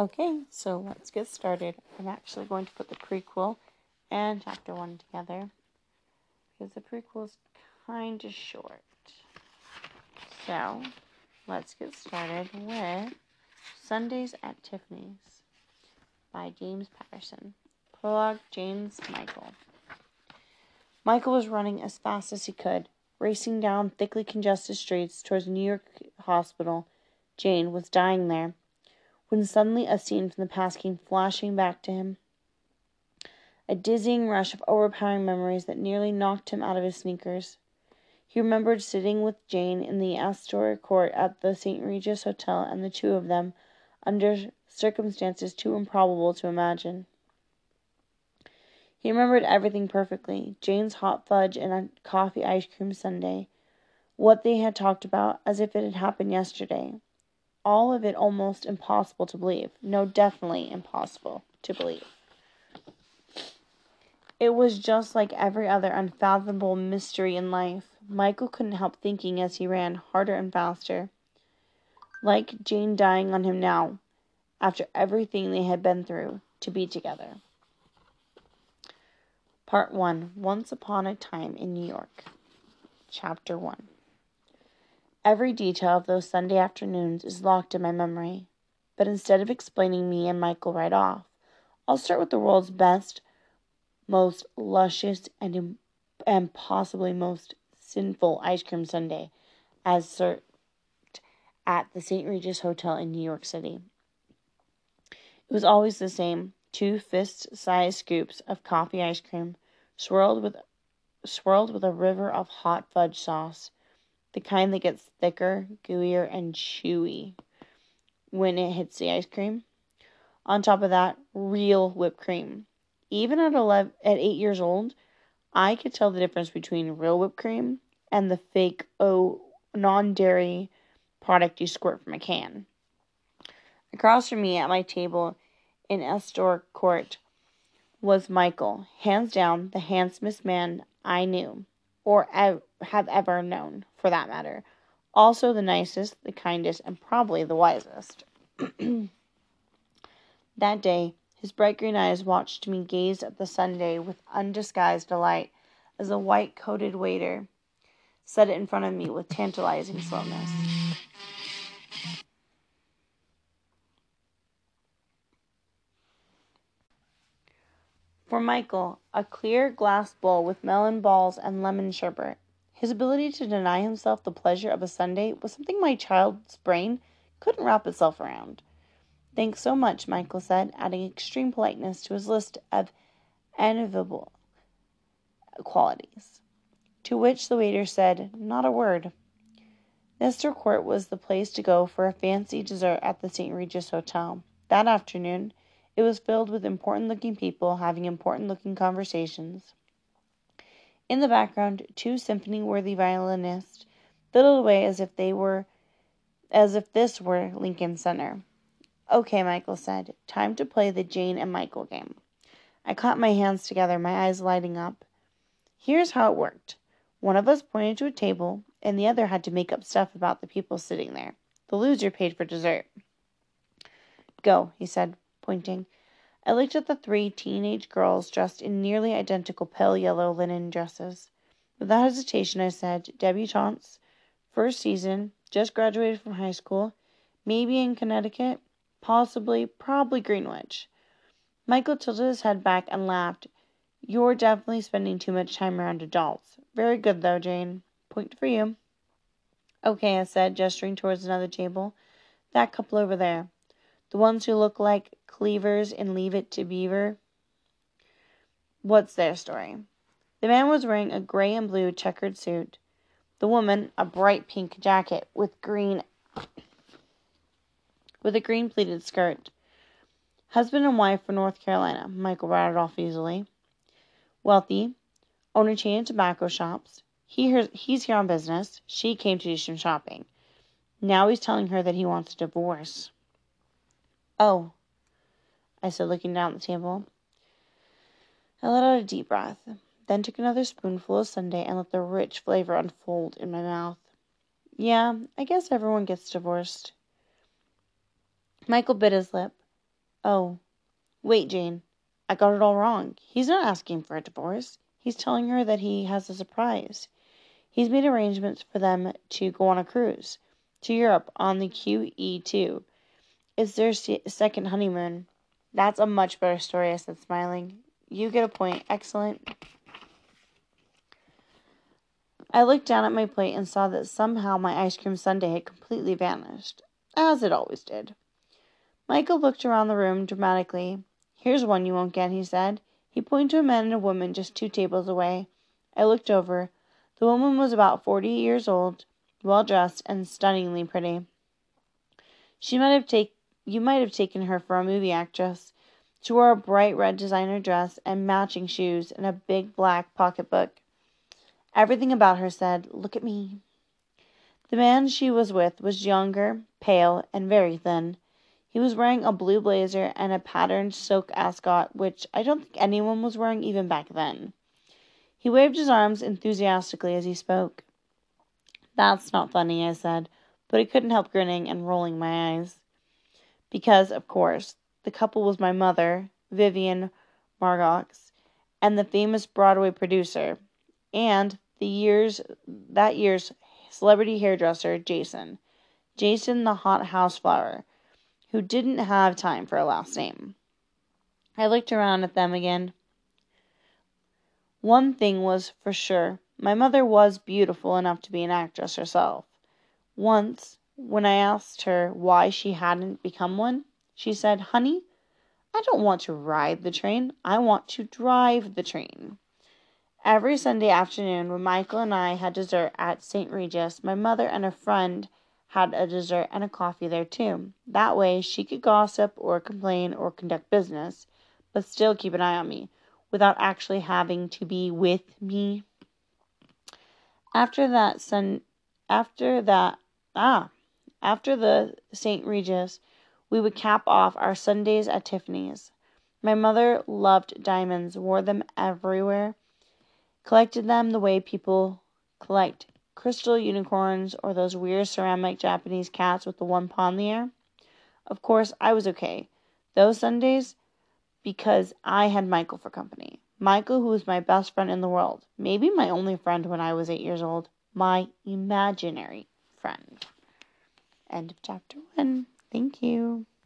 Okay, so let's get started. I'm actually going to put the prequel and chapter one together because the prequel is kind of short. So let's get started with Sundays at Tiffany's by James Patterson. Prologue James Michael. Michael was running as fast as he could, racing down thickly congested streets towards New York Hospital. Jane was dying there when suddenly a scene from the past came flashing back to him. A dizzying rush of overpowering memories that nearly knocked him out of his sneakers. He remembered sitting with Jane in the Astoria court at the St. Regis Hotel and the two of them, under circumstances too improbable to imagine. He remembered everything perfectly Jane's hot fudge and a coffee ice cream sundae, what they had talked about as if it had happened yesterday all of it almost impossible to believe. No, definitely impossible to believe. It was just like every other unfathomable mystery in life. Michael couldn't help thinking as he ran harder and faster. Like Jane dying on him now, after everything they had been through, to be together. Part 1 Once Upon a Time in New York. Chapter 1 Every detail of those Sunday afternoons is locked in my memory. But instead of explaining me and Michael right off, I'll start with the world's best, most luscious, and, and possibly most sinful ice cream sundae as served at the St. Regis Hotel in New York City. It was always the same two fist sized scoops of coffee ice cream swirled with swirled with a river of hot fudge sauce the kind that gets thicker, gooier, and chewy when it hits the ice cream. On top of that, real whipped cream. Even at 11, at 8 years old, I could tell the difference between real whipped cream and the fake oh non-dairy product you squirt from a can. Across from me at my table in Astoria Court was Michael, hands down the handsomest man I knew or have ever known for that matter. Also, the nicest, the kindest, and probably the wisest. that day, his bright green eyes watched me gaze at the sundae with undisguised delight as a white coated waiter set it in front of me with tantalizing slowness. For Michael, a clear glass bowl with melon balls and lemon sherbet his ability to deny himself the pleasure of a sundae was something my child's brain couldn't wrap itself around. Thanks so much, Michael said, adding extreme politeness to his list of enviable qualities. To which the waiter said not a word. Astor Court was the place to go for a fancy dessert at the St. Regis Hotel. That afternoon, it was filled with important looking people having important looking conversations. In the background, two symphony worthy violinists fiddled away as if they were as if this were Lincoln Center. Okay, Michael said. Time to play the Jane and Michael game. I caught my hands together, my eyes lighting up. Here's how it worked. One of us pointed to a table, and the other had to make up stuff about the people sitting there. The loser paid for dessert. Go, he said, pointing. I looked at the three teenage girls dressed in nearly identical pale yellow linen dresses. Without hesitation, I said, Debutantes, first season, just graduated from high school, maybe in Connecticut, possibly, probably Greenwich. Michael tilted his head back and laughed. You're definitely spending too much time around adults. Very good, though, Jane. Point for you. Okay, I said, gesturing towards another table. That couple over there. The ones who look like Cleavers and Leave It to Beaver. What's their story? The man was wearing a gray and blue checkered suit. The woman a bright pink jacket with green with a green pleated skirt. Husband and wife from North Carolina, Michael rattled off easily. Wealthy, own a chain of tobacco shops. He he's here on business. She came to do some shopping. Now he's telling her that he wants a divorce. Oh, I said, looking down at the table. I let out a deep breath, then took another spoonful of sundae and let the rich flavor unfold in my mouth. Yeah, I guess everyone gets divorced. Michael bit his lip. Oh, wait, Jane. I got it all wrong. He's not asking for a divorce. He's telling her that he has a surprise. He's made arrangements for them to go on a cruise to Europe on the QE2. It's their second honeymoon. That's a much better story, I said, smiling. You get a point. Excellent. I looked down at my plate and saw that somehow my ice cream sundae had completely vanished, as it always did. Michael looked around the room dramatically. Here's one you won't get, he said. He pointed to a man and a woman just two tables away. I looked over. The woman was about forty years old, well dressed, and stunningly pretty. She might have take you might have taken her for a movie actress. She wore a bright red designer dress and matching shoes and a big black pocketbook. Everything about her said, Look at me. The man she was with was younger, pale, and very thin. He was wearing a blue blazer and a patterned silk ascot, which I don't think anyone was wearing even back then. He waved his arms enthusiastically as he spoke. That's not funny, I said, but I couldn't help grinning and rolling my eyes. Because, of course, the couple was my mother, Vivienne Margaux, and the famous Broadway producer, and the year's that year's celebrity hairdresser, Jason. Jason the hot house flower, who didn't have time for a last name. I looked around at them again. One thing was for sure. My mother was beautiful enough to be an actress herself. Once, when I asked her why she hadn't become one, she said, Honey, I don't want to ride the train. I want to drive the train. Every Sunday afternoon, when Michael and I had dessert at St. Regis, my mother and a friend had a dessert and a coffee there too. That way she could gossip or complain or conduct business, but still keep an eye on me without actually having to be with me. After that sun after that ah after the St. Regis, we would cap off our Sundays at Tiffany's. My mother loved diamonds, wore them everywhere collected them the way people collect crystal unicorns or those weird ceramic Japanese cats with the one paw in the air. Of course, I was okay those Sundays because I had Michael for company. Michael, who was my best friend in the world, maybe my only friend when I was eight years old, my imaginary friend. End of chapter one. Thank you.